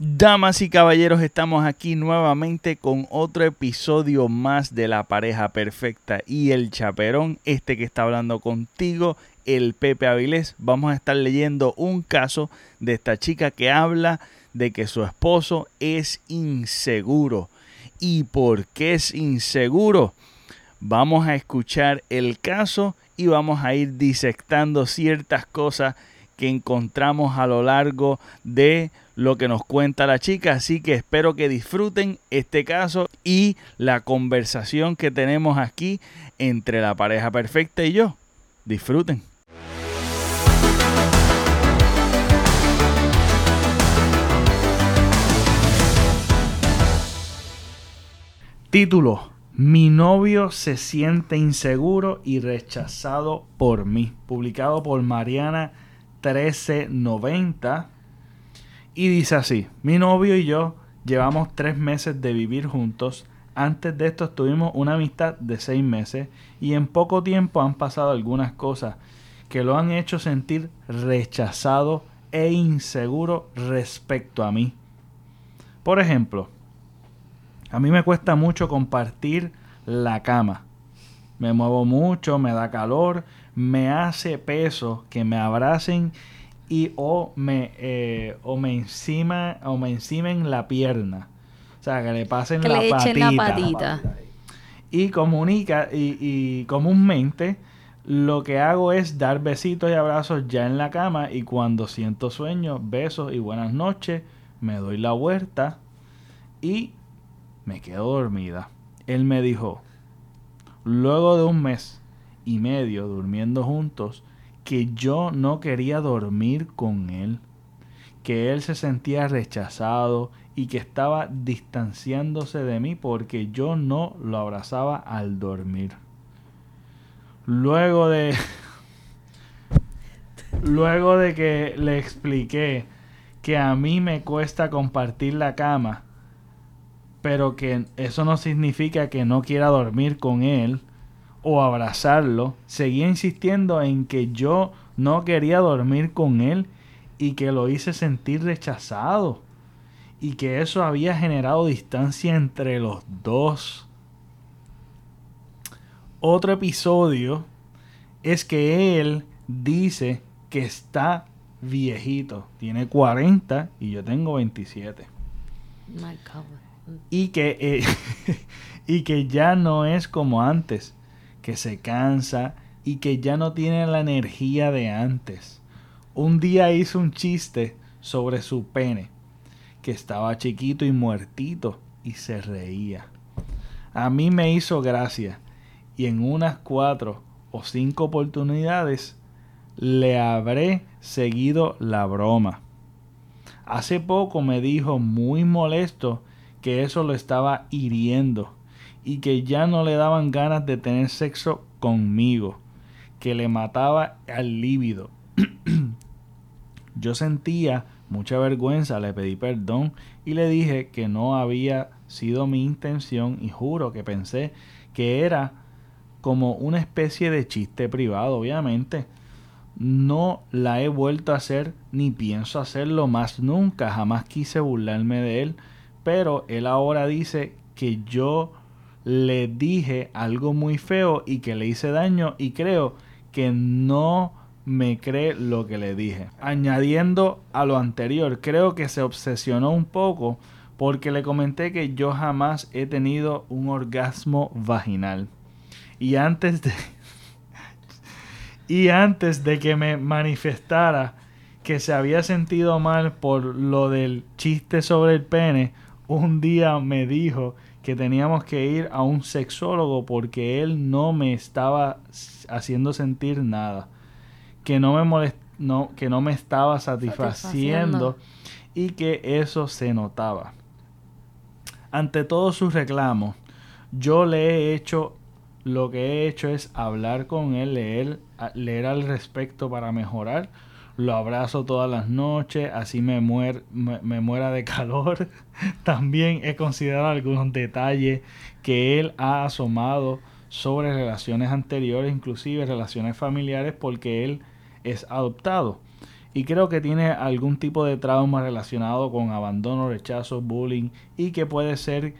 Damas y caballeros, estamos aquí nuevamente con otro episodio más de La pareja perfecta y el chaperón, este que está hablando contigo, el Pepe Avilés. Vamos a estar leyendo un caso de esta chica que habla de que su esposo es inseguro. ¿Y por qué es inseguro? Vamos a escuchar el caso y vamos a ir disectando ciertas cosas que encontramos a lo largo de lo que nos cuenta la chica. Así que espero que disfruten este caso y la conversación que tenemos aquí entre la pareja perfecta y yo. Disfruten. Título. Mi novio se siente inseguro y rechazado por mí. Publicado por Mariana 1390 y dice así, mi novio y yo llevamos tres meses de vivir juntos. Antes de esto tuvimos una amistad de seis meses y en poco tiempo han pasado algunas cosas que lo han hecho sentir rechazado e inseguro respecto a mí. Por ejemplo, a mí me cuesta mucho compartir la cama. Me muevo mucho, me da calor, me hace peso que me abracen y o me eh, o me encima o me encimen la pierna. O sea que le pasen la, patita. y comunica y, y, comúnmente lo que hago es dar besitos y abrazos ya en la cama y cuando siento sueño besos y buenas noches me doy la vuelta y me quedo dormida. Él me dijo luego de un mes y medio durmiendo juntos que yo no quería dormir con él, que él se sentía rechazado y que estaba distanciándose de mí porque yo no lo abrazaba al dormir. Luego de luego de que le expliqué que a mí me cuesta compartir la cama, pero que eso no significa que no quiera dormir con él, o abrazarlo, seguía insistiendo en que yo no quería dormir con él y que lo hice sentir rechazado y que eso había generado distancia entre los dos. Otro episodio es que él dice que está viejito, tiene 40 y yo tengo 27. Y que, eh, y que ya no es como antes que se cansa y que ya no tiene la energía de antes. Un día hizo un chiste sobre su pene, que estaba chiquito y muertito, y se reía. A mí me hizo gracia, y en unas cuatro o cinco oportunidades le habré seguido la broma. Hace poco me dijo muy molesto que eso lo estaba hiriendo y que ya no le daban ganas de tener sexo conmigo, que le mataba al líbido. Yo sentía mucha vergüenza, le pedí perdón y le dije que no había sido mi intención y juro que pensé que era como una especie de chiste privado, obviamente. No la he vuelto a hacer ni pienso hacerlo más nunca, jamás quise burlarme de él, pero él ahora dice que yo le dije algo muy feo y que le hice daño y creo que no me cree lo que le dije. Añadiendo a lo anterior, creo que se obsesionó un poco porque le comenté que yo jamás he tenido un orgasmo vaginal. Y antes de y antes de que me manifestara que se había sentido mal por lo del chiste sobre el pene, un día me dijo que teníamos que ir a un sexólogo porque él no me estaba haciendo sentir nada, que no me no, que no me estaba satisfaciendo y que eso se notaba. Ante todos sus reclamos, yo le he hecho lo que he hecho es hablar con él, leer, leer al respecto para mejorar lo abrazo todas las noches, así me, me, muera de calor. También he considerado algunos detalles que él ha asomado sobre relaciones anteriores, inclusive relaciones familiares, porque él es adoptado. y creo que tiene algún tipo de trauma relacionado con abandono, rechazo, bullying y que puede ser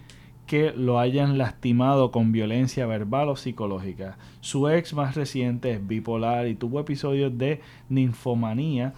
que lo hayan lastimado con violencia verbal o psicológica. Su ex más reciente es bipolar y tuvo episodios de ninfomanía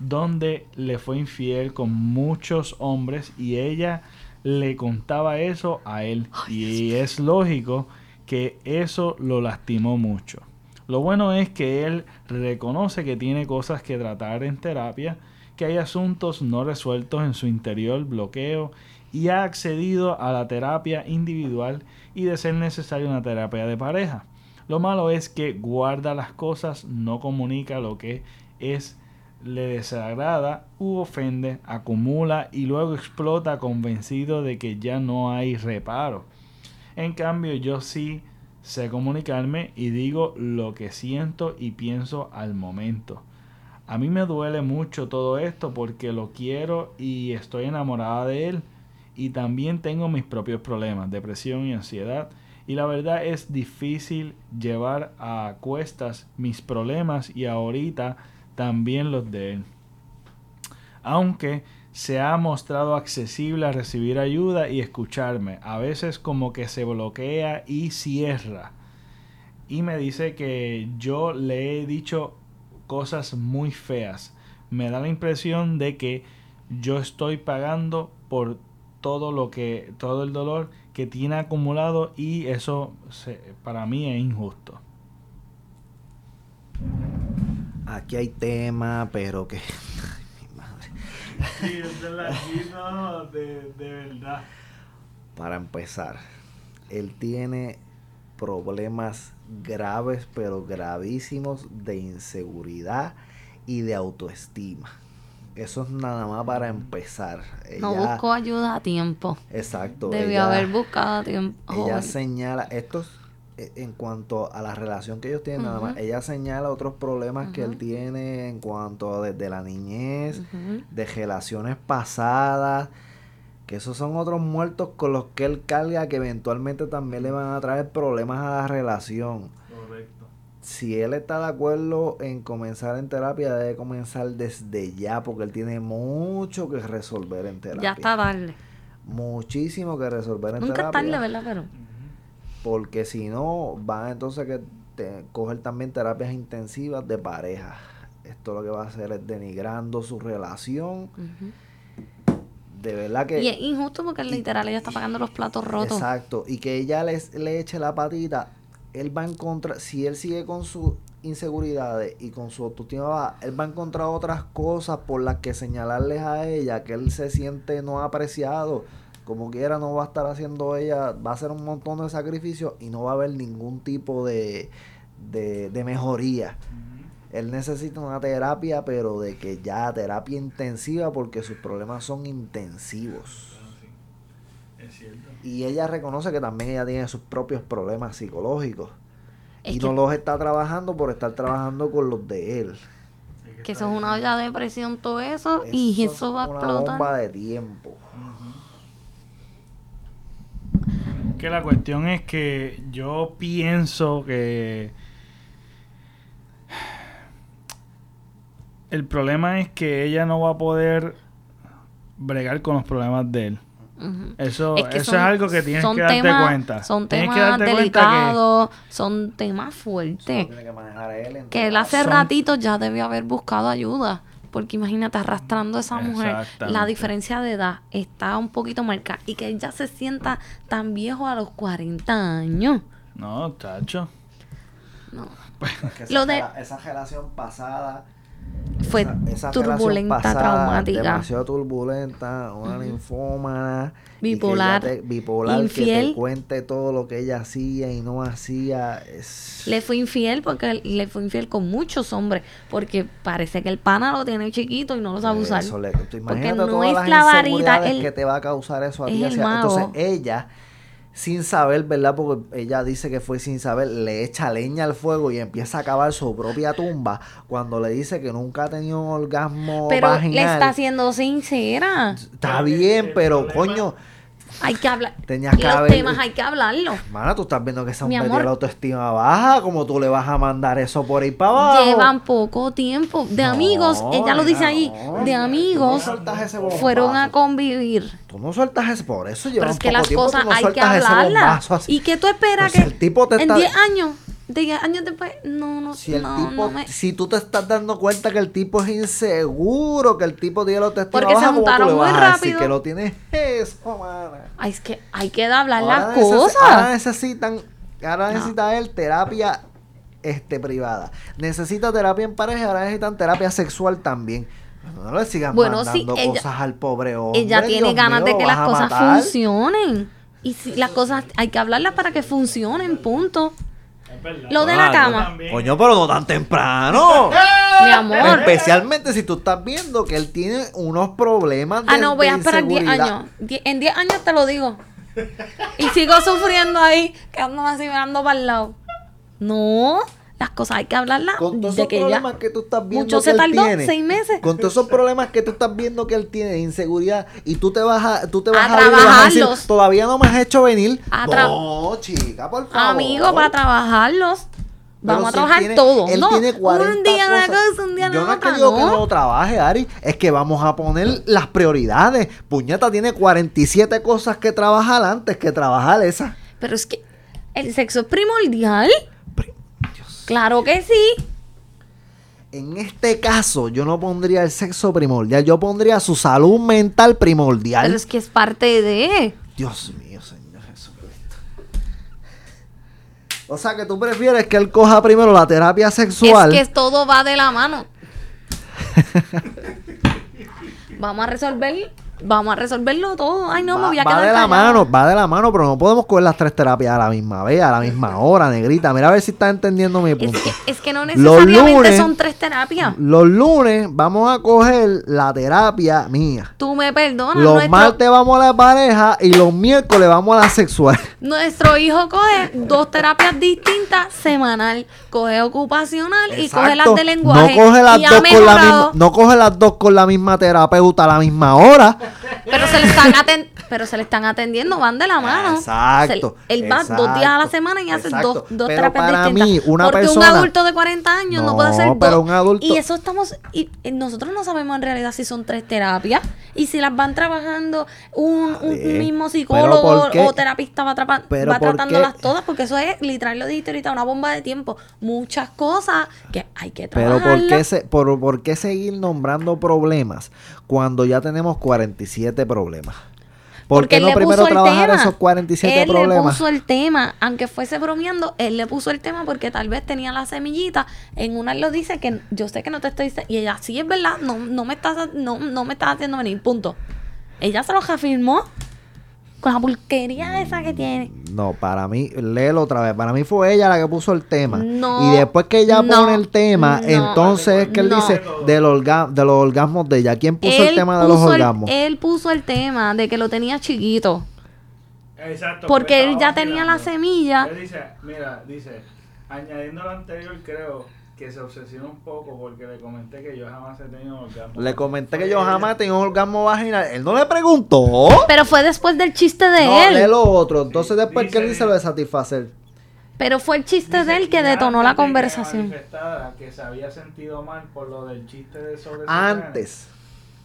donde le fue infiel con muchos hombres y ella le contaba eso a él. y es lógico que eso lo lastimó mucho. Lo bueno es que él reconoce que tiene cosas que tratar en terapia, que hay asuntos no resueltos en su interior, bloqueo, y ha accedido a la terapia individual y de ser necesaria una terapia de pareja. Lo malo es que guarda las cosas, no comunica lo que es le desagrada u ofende, acumula y luego explota convencido de que ya no hay reparo. En cambio, yo sí sé comunicarme y digo lo que siento y pienso al momento. A mí me duele mucho todo esto porque lo quiero y estoy enamorada de él. Y también tengo mis propios problemas, depresión y ansiedad. Y la verdad es difícil llevar a cuestas mis problemas y ahorita también los de él. Aunque se ha mostrado accesible a recibir ayuda y escucharme, a veces como que se bloquea y cierra. Y me dice que yo le he dicho cosas muy feas. Me da la impresión de que yo estoy pagando por todo lo que todo el dolor que tiene acumulado y eso para mí es injusto aquí hay tema, pero que. mi madre. Sí, es de, de verdad. Para empezar, él tiene problemas graves, pero gravísimos de inseguridad y de autoestima. Eso es nada más para empezar. no buscó ayuda a tiempo. Exacto. Debió haber buscado a tiempo. Ella señala, estos e, en cuanto a la relación que ellos tienen, nada más, ella señala otros problemas que él tiene en cuanto a desde la niñez, de relaciones pasadas, que esos son otros muertos con los que él carga que eventualmente también le van a traer problemas a la relación. Si él está de acuerdo en comenzar en terapia, debe comenzar desde ya, porque él tiene mucho que resolver en terapia. Ya está darle. Muchísimo que resolver en terapia. Nunca tarde, ¿verdad? Pero porque si no, van entonces que te, coger también terapias intensivas de pareja. Esto lo que va a hacer es denigrando su relación. De verdad que... Y es injusto porque literal ella está pagando los platos rotos. Exacto. Y que ella les, le eche la patita, él va a encontrar, si él sigue con sus inseguridades y con su autoestima baja, él va a encontrar otras cosas por las que señalarles a ella que él se siente no apreciado como quiera no va a estar haciendo ella, va a hacer un montón de sacrificios y no va a haber ningún tipo de, de, mejoría. Él necesita una terapia, pero de que ya terapia intensiva porque sus problemas son intensivos. Es cierto. Y ella reconoce que también ella tiene sus propios problemas psicológicos. y no los está trabajando por estar trabajando con los de él. que eso es una olla de presión todo eso, y eso va a explotar. Una bomba de tiempo. que la cuestión es que yo pienso que el problema es que ella no va a poder bregar con los problemas de él. Eso, es, eso es algo que tienes que darte cuenta. Son temas delicados, son temas fuertes. Que, que él hace ratito ya debió haber buscado ayuda. Porque imagínate, arrastrando a esa mujer, la diferencia de edad está un poquito marcada. Y que ella se sienta tan viejo a los 40 años. No, tacho. No. Lo de... esa relación pasada fue turbulenta, traumática. Demasiado turbulenta, una linfómana. Bipolar. bipolar, infiel. que te cuente todo lo que ella hacía y no hacía. Le fue infiel porque le fue infiel con muchos hombres. Porque parece que el pana lo tiene chiquito y no lo sabe usar. porque no es la varita. que te va a causar eso a ti. Entonces ella sin saber, ¿verdad? Porque ella dice que fue sin saber, le echa leña al fuego y empieza a cavar su propia tumba cuando le dice que nunca ha tenido un orgasmo pero le está siendo sincera. Está bien, pero coño, hay que hablar. Tenías que los haber- temas hay que hablarlo. Mana, tú estás viendo que esa mujer tiene la autoestima baja. como tú le vas a mandar eso por ahí para abajo? Llevan poco tiempo. De No, amigos, ella lo dice ahí, no. de amigos Tú no sueltas ese bombazo. fueron a convivir. Tú no sueltas ese, por eso Pero es que poco las tiempo, cosas hay que hablarlas. ¿Y qué tú esperas Pues que el tipo te en está- 10 años, 10 años después, no, no, Si el no, tipo, no me- si tú te estás dando cuenta que el tipo es inseguro, que el tipo tiene la autoestima Porque se baja, ¿cómo tú juntaron le muy rápido. que lo tienes eso, mana? Ay, es que hay que hablar las cosas. Ahora necesitan, ahora No. necesita él terapia este privada. Necesita terapia en pareja, ahora necesitan terapia sexual también. No le sigan Bueno, mandando ella- cosas al pobre hombre. Ella tiene Dios ganas de que las cosas funcionen. Y si las cosas hay que hablarlas para que funcionen, punto. Lo de Ah, la yo cama. Coño, pero no tan temprano. Mi amor. Especialmente si tú estás viendo que él tiene unos problemas de Ah, no, voy a esperar 10 inseguridad. años. Die- en 10 años te lo digo. Y sigo sufriendo ahí, que ando así mirando para el lado. No, las cosas hay que hablarlas Con todos de esos que ya. problemas que tú estás viendo Mucho que se él tardó, tiene, seis meses. Con todos esos problemas que tú estás viendo que él tiene inseguridad y tú te vas a tú te vas A a, vas decir, todavía no me has hecho venir. A no, chica, por favor. Amigo, para trabajarlos. Pero Vamos a si trabajar todos. Él no, tiene 40 un día cosas. cosa, un día Yo no es que otra. digo que no. trabaje, Ari. Es que vamos a poner las prioridades. Puñeta tiene 47 cosas que trabajar antes que trabajar esas. Pero es que el sexo es primordial. Claro que sí. En este caso, yo no pondría el sexo primordial. Yo pondría su salud mental primordial. Pero es que es parte de. Dios mío, Señor Jesucristo. O sea, que tú prefieres que él coja primero la terapia sexual. Es que todo va de la mano. vamos a resolver, vamos a resolverlo todo. Ay, no, me va, voy a va quedar de la callada. mano, va de la mano, pero no podemos coger las tres terapias a la misma vez, a la misma hora, negrita. Mira a ver si estás entendiendo mi Es punto. que, es que no necesariamente lunes- son tres terapias. Los lunes vamos a coger la terapia mía. Tú me perdonas. Los nuestro, martes vamos a la pareja y los miércoles vamos a la sexual. nuestro hijo coge dos terapias distintas semanal. Coge ocupacional y coge las de lenguaje. No coge las dos con la misma, no coge las dos con la misma terapeuta a la misma hora. Pero se le están pero se le están atendiendo, van de la mano. Exacto, Se él va dos días a la semana y hace exacto. dos, dos Pero terapias para distintas. mí, una Porque persona- un adulto de 40 años no, No, puede hacer dos. pero un adulto- Y eso estamos. Y, nosotros no sabemos en realidad si son tres terapias. Y si las van trabajando un, mismo pero psicólogo ¿por o terapista va, Pero va ¿por tratándolas qué? todas. Porque eso es, literal, lo dijiste ahorita, una bomba de tiempo. Muchas cosas que hay que Pero trabajar. ¿por qué, se- por, por qué seguir nombrando problemas cuando ya tenemos 47 problemas? ¿Por Porque qué él no le primero puso el trabajar tema. esos 47 él le problemas? puso el tema, aunque fuese bromeando, él le puso el tema porque tal vez tenía la semillita. En una él lo dice que yo sé que no te estoy diciendo. Y ella, sí es verdad, no, no, me estás, no, no me estás haciendo venir, punto. Ella se lo reafirmó con la porquería esa que tiene. No, para mí, léelo otra vez. Para mí fue ella la que puso el tema. No, y después que ella no, pone el tema, no, entonces es que él no. dice del orga- de los orgasmos de ella. ¿Quién puso el tema de los puso el- orgasmos? él puso el tema de que lo tenía chiquito. Exacto. Porque él ya tenía la semilla. Él dice, mira, dice, añadiendo lo anterior, creo que se obsesionó un poco porque le comenté que yo jamás he tenido orgasmo. Le comenté que yo jamás tengo un orgasmo vaginal. Él no le preguntó. Pero fue después del chiste de No, él. lee lo otro. Entonces después que él dice- lo de satisfacer. Pero fue el chiste Dice de él que detonó la conversación. que se había sentido mal por lo del chiste de sobre Antes.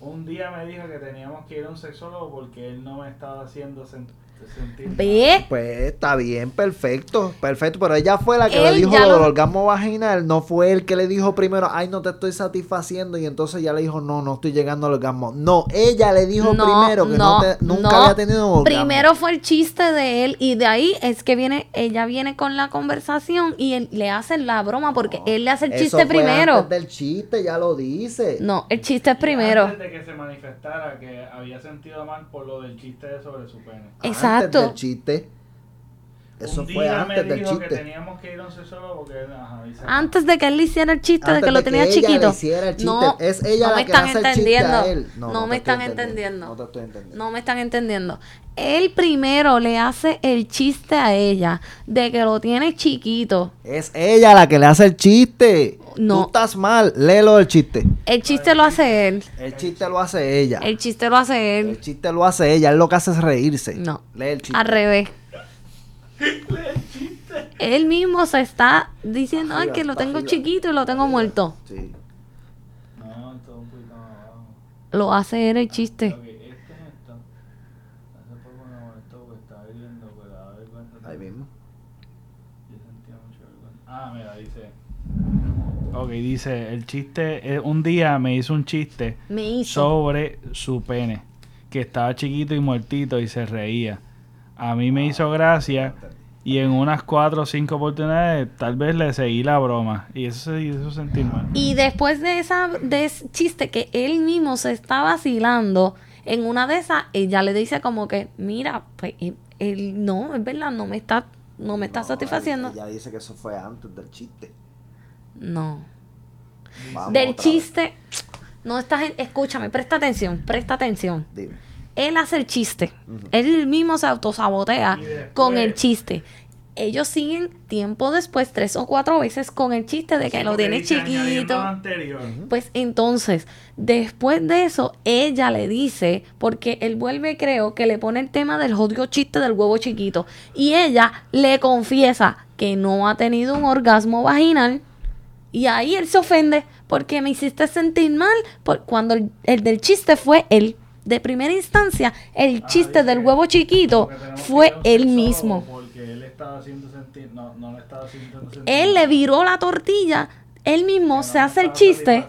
Un día me dijo que teníamos que ir a un sexólogo porque él no me estaba haciendo sen- sentir. Ve, Pues está bien, perfecto, perfecto. Pero ella fue la que le dijo lo del orgasmo vaginal. No fue él que le dijo primero, ay, no te estoy satisfaciendo. Y entonces ya le dijo, no, no estoy llegando al orgasmo. No, ella le dijo no, primero que no, no, te- nunca no. había tenido un orgasmo. Primero fue el chiste de él y de ahí es que viene, ella viene con la conversación y él, le hace la broma porque él le hace el Eso chiste fue primero. Antes del chiste, ya lo dice. No, el chiste es Y primero. Antes de que se manifestara que había sentido mal por lo del chiste sobre su pene. Antes Exacto. del chiste. Eso fue antes del chiste. Que teníamos que ir a un porque, antes de que él le hiciera el chiste de que lo tenía chiquito. No, es ella la me que están hace entendiendo. El chiste No, no, me están entendiendo. No te estoy entendiendo. No me están entendiendo. Él primero le hace el chiste a ella de que lo tiene chiquito. Es ella la que le hace el chiste. No. Tú estás mal. Léelo el chiste. El chiste lo hace él. El chiste lo hace ella. El chiste lo hace él. El chiste lo hace ella. Él lo que hace es reírse. No. Lee el chiste. Al revés. Él mismo se está diciendo Ay, que lo tengo chiquito y lo tengo muerto. Sí. No, un poquito más abajo. Lo hace él el chiste es esto. Hace poco me molestó porque estaba viendo, pero a ver cuánto. Ahí mismo. Yo sentía mucho vergüenza. Ah, mira, dice. Ok, dice, el chiste, eh, un día me hizo un chiste me hizo. sobre su pene, que estaba chiquito y muertito y se reía. A mí me hizo gracia y en unas cuatro o cinco oportunidades tal vez le seguí la broma y eso se hizo sentir mal. Y después de esa de ese chiste que él mismo se está vacilando, en una de esas ella le dice como que, mira, pues él, no, es verdad, no me está no me está satisfaciendo. Ella dice que eso fue antes del chiste. No. del chiste no estás escúchame, presta atención, presta atención. Dime él hace el chiste. Él mismo se autosabotea con el chiste. Ellos siguen tiempo después, tres o cuatro veces, con el chiste de que lo tiene chiquito. Pues entonces, después de eso, ella le dice, porque él vuelve, creo, que le pone el tema del jodido chiste del huevo chiquito. Y ella le confiesa que no ha tenido un orgasmo vaginal. Y ahí él se ofende porque me hiciste sentir mal por cuando el, el del chiste fue él de primera instancia, el ah, chiste del huevo chiquito fue él mismo. Él le viró la tortilla, él mismo se hace el chiste.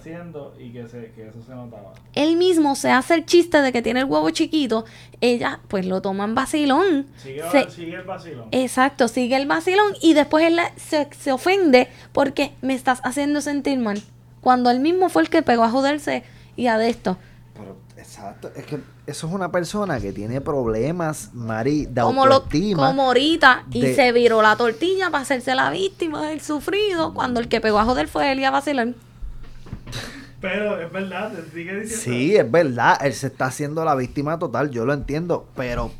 Él mismo se hace el chiste de que tiene el huevo chiquito. Ella, pues lo toma en vacilón. Sigue, el vacilón. Exacto, sigue el vacilón y después él se, se ofende porque me estás haciendo sentir mal. Cuando él mismo fue el que pegó a joderse y a de esto. Exacto, es que eso es una persona que tiene problemas, Mari, de como autoestima. como ahorita, y se viró la tortilla para hacerse la víctima del sufrido, cuando el que pegó a joder fue él y a vacilar. Pero es verdad, sigue diciendo. Sí, es verdad, él se está haciendo la víctima total, yo lo entiendo, pero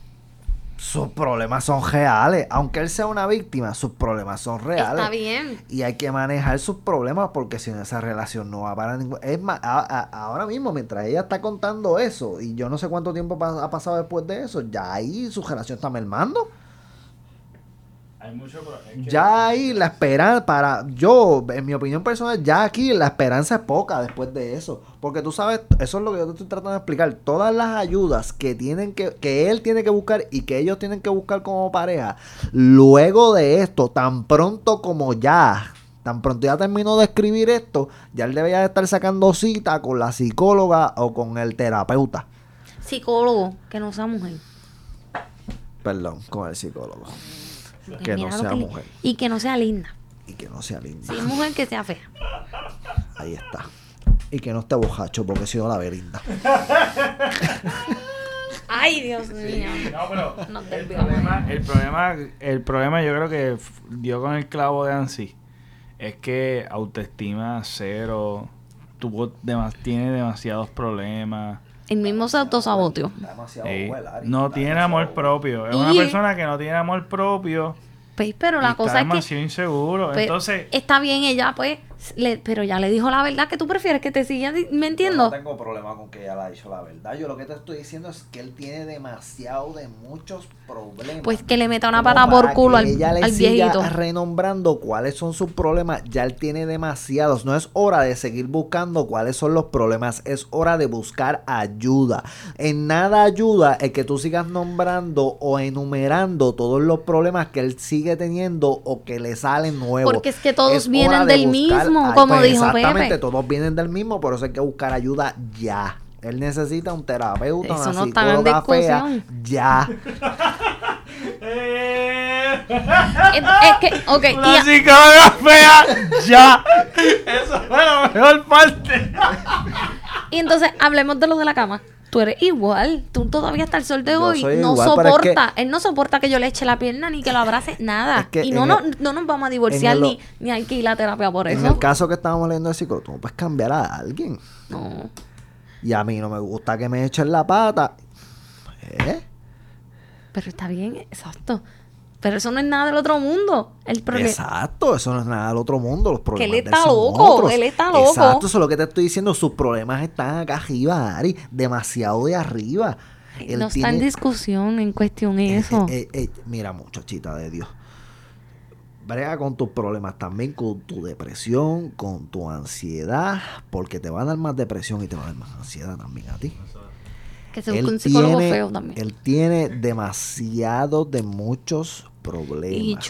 sus problemas son reales. Aunque él sea una víctima, sus problemas son reales. Está bien. Y hay que manejar sus problemas porque si no, esa relación no va para ningún. Es más, ahora mismo, mientras ella está contando eso, y yo no sé cuánto tiempo ha pasado después de eso, ya ahí su relación está mermando ya ahí la esperanza, para yo, en mi opinión personal, ya aquí la esperanza es poca después de eso. Porque tú sabes, eso es lo que yo te estoy tratando de explicar. Todas las ayudas que tienen que, que él tiene que buscar y que ellos tienen que buscar como pareja, luego de esto, tan pronto como ya, tan pronto ya terminó de escribir esto, ya él debería estar sacando cita con la psicóloga o con el terapeuta. Psicólogo, que no sea mujer. Perdón, con el psicólogo. Que no sea mujer. Y que no sea linda. Y que no sea linda. Si mujer, que sea fea. Ahí está. Y que no esté bojacho, porque si no la ve linda. Ay, Dios mío. No, pero el, problema, el, problema, el problema yo creo que dio con el clavo de Ansi. Es que autoestima cero. Tuvo tiene demasiados problemas. El mismo se autosaboteó. no tiene amor propio. Es una persona que no tiene amor propio. Pues, pero la cosa es que. inseguro. Pues, Entonces. Está bien, ella, pues, pero ya le dijo la verdad que tú prefieres que te siga ¿Me entiendo? Yo no tengo problema con que ella le haya dicho la verdad. Yo lo que te estoy diciendo es que él tiene demasiado de muchos problemas. Pues que le meta una pata por culo al, ella le al viejito. renombrando cuáles son sus problemas. Ya él tiene demasiados. No es hora de seguir buscando cuáles son los problemas. Es hora de buscar ayuda. En nada ayuda el que tú sigas nombrando o enumerando todos los problemas que él sigue teniendo o que le salen nuevos. Porque es que todos vienen del mismo como pues, dijo Exactamente, todos vienen del mismo, por eso hay que buscar ayuda ya. Él necesita un terapeuta, eso una no psicóloga fea, ya. es, que, ok. Una psicóloga fea, ya. Eso fue la mejor parte. y entonces, hablemos de lo de la cama. Tú eres igual. Tú todavía hasta el sol de hoy no soporta. él no soporta que yo le eche la pierna ni que lo abrace, nada. y no, no, no, nos vamos a divorciar ni, ni hay que ir a la terapia por eso. En el caso que estábamos leyendo de psicólogo, tú no puedes cambiar a alguien. No. Y a mí no me gusta que me echen la pata. ¿Eh? Pero está bien, exacto. Pero eso no es nada del otro mundo. El Exacto, eso no es nada del otro mundo. Los problemas que él está loco, él está loco. Exacto, eso es lo que te estoy diciendo. Sus problemas están acá arriba, Ari. Demasiado de arriba. no está en discusión, en cuestión eh, eso. Eh, eh, mira, muchachita de Dios. Brega con tus problemas también, con tu depresión, con tu ansiedad, porque te va a dar más depresión y te va a dar más ansiedad también a ti. Que se un psicólogo feo también. Él tiene demasiado de muchos problemas.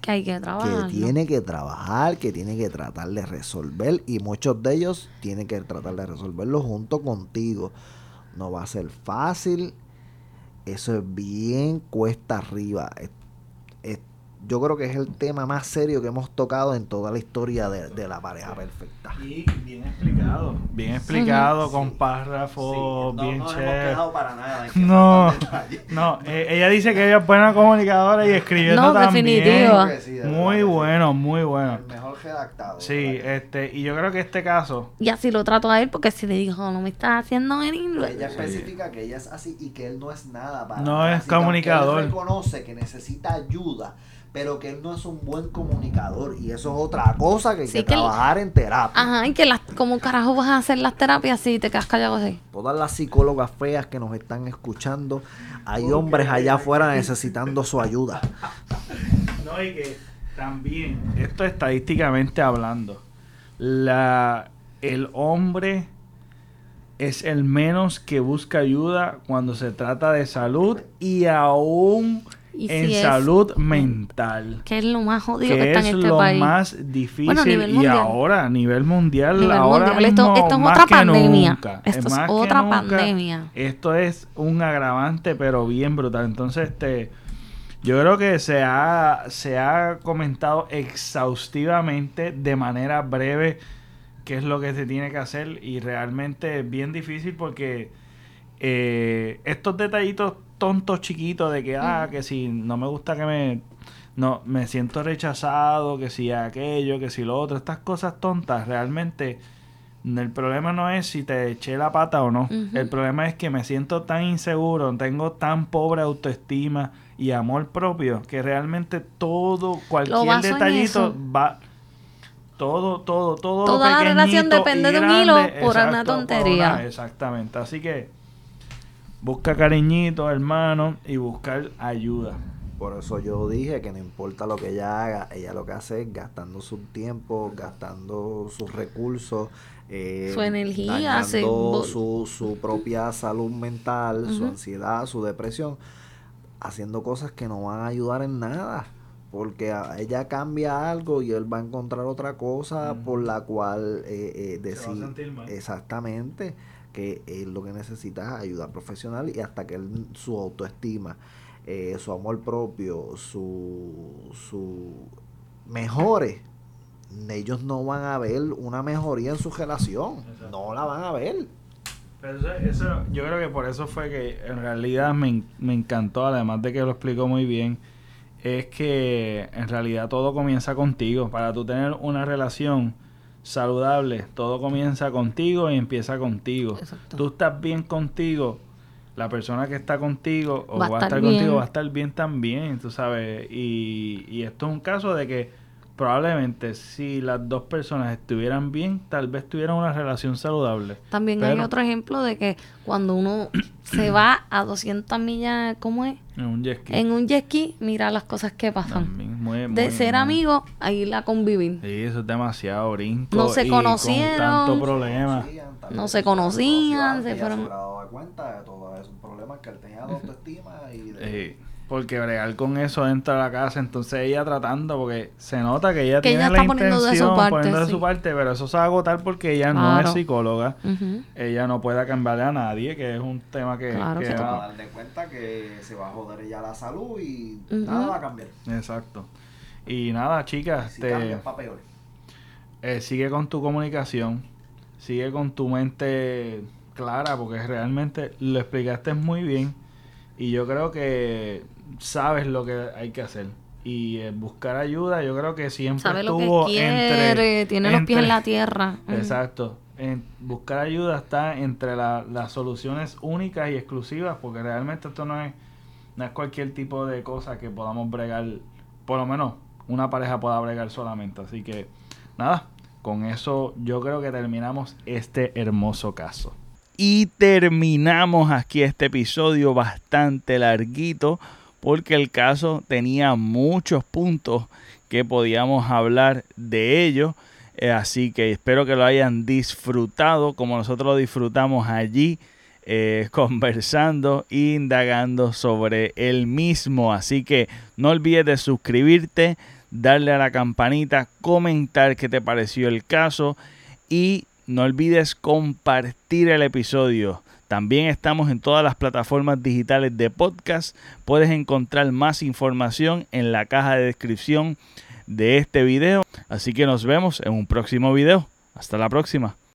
que hay que trabajar. Que tiene que trabajar, que tiene que tratar de resolver y muchos de ellos tienen que tratar de resolverlo junto contigo. No va a ser fácil. Eso es bien cuesta arriba yo creo que es el tema más serio que hemos tocado en toda la historia de, la pareja perfecta. Y bien explicado, bien explicado, con párrafos, no, bien no chévere. Hemos para nada no, no eh, ella dice que ella es buena comunicadora y escribiendo no, también. Definitivo. muy bueno, muy bueno. El mejor redactado. Sí, este, y yo creo que este caso. Y así lo trato a él, porque si le dijo, no me estás haciendo en inglés. Ella especifica que ella es así y que él no es nada para No es comunicador. él reconoce que necesita ayuda pero que él no es un buen comunicador y eso es otra cosa que hay que, trabajar en terapia. Ajá, y que las, como carajo vas a hacer las terapias si te quedas callado así. Todas las psicólogas feas que nos están escuchando, hay hombres allá afuera necesitando su ayuda. No, y que también, esto estadísticamente hablando, la, el hombre es el menos que busca ayuda cuando se trata de salud y aún en salud mental. Que es lo más jodido que, está en este lo más difícil y ahora a nivel mundial, ahora Mismo, esto, es otra pandemia. Esto es, otra pandemia. Esto es un agravante pero bien brutal. Entonces, este yo creo que se ha se ha comentado exhaustivamente de manera breve qué es lo que se tiene que hacer y realmente es bien difícil porque eh, estos detallitos tontos chiquitos de que, ah, que si no me gusta que me, no, me siento rechazado, que si aquello, que si lo otro, estas cosas tontas, realmente el problema no es si te eché la pata o no. El problema es que me siento tan inseguro, tengo tan pobre autoestima y amor propio que realmente todo, cualquier detallito va todo, todo, todo. Toda la relación depende de un hilo por una tontería. exactamente. Así que Busca cariñito, hermano, y buscar ayuda. Por eso yo dije que no importa lo que ella haga, ella lo que hace es gastando su tiempo, gastando sus recursos, eh, su energía, su, su propia salud mental, su ansiedad, su depresión, haciendo cosas que no van a ayudar en nada. Porque ella cambia algo y él va a encontrar otra cosa por la cual eh, eh, Exactamente que él lo que necesita es ayuda profesional y hasta que él, su autoestima, eh, su amor propio, su, su mejore, ellos no van a ver una mejoría en su relación, no la van a ver. Pero eso, yo creo que por eso fue que en realidad me, me encantó, además de que lo explicó muy bien, es que en realidad todo comienza contigo. Para tú tener una relación, saludable, todo comienza contigo y empieza contigo. Tú estás bien contigo, la persona que está contigo o va, a estar, contigo va a estar bien también, tú sabes. Y, y esto es un caso de que probablemente si las dos personas estuvieran bien, tal vez tuvieran una relación saludable. También hay otro ejemplo de que cuando uno se va a 200 millas, ¿cómo es? En un jet ski. En un jet ski, mira las cosas que pasan. de ser amigos a ir a convivir. Sí, eso es demasiado brinco. No se conocieron. tanto problema. No se conocían, se fueron. Se dado cuenta de todos esos problemas que él tenía de autoestima y de... Porque bregar con eso dentro de la casa, entonces ella tratando, porque se nota que ella tiene la intención de su parte, poniendo de su parte, pero eso se va a agotar porque ella no es psicóloga. Ella no puede cambiarle a nadie, que es un tema que, claro, que, va a dar de cuenta que se va a joder ella la salud y nada va a cambiar. Exacto. Y nada, chicas, si te, eh, sigue con tu comunicación, sigue con tu mente clara porque realmente lo explicaste muy bien. Y yo creo que sabes lo que hay que hacer. Y eh, buscar ayuda yo creo que siempre sabe lo que quiere tiene los pies en la tierra. Exacto. En buscar ayuda está entre las soluciones únicas y exclusivas porque realmente esto no es no es cualquier tipo de cosa que podamos bregar por lo menos una pareja pueda bregar solamente. Así que nada con eso yo creo que terminamos este hermoso caso. Y terminamos aquí este episodio bastante larguito porque el caso tenía muchos puntos que podíamos hablar de ello. Eh, así que espero que lo hayan disfrutado como nosotros lo disfrutamos allí. Eh, conversando e indagando sobre el mismo. Así que no olvides de suscribirte, darle a la campanita, comentar qué te pareció el caso y no olvides compartir el episodio. También estamos en todas las plataformas digitales de podcast. Puedes encontrar más información en la caja de descripción de este video. Así que nos vemos en un próximo video. Hasta la próxima.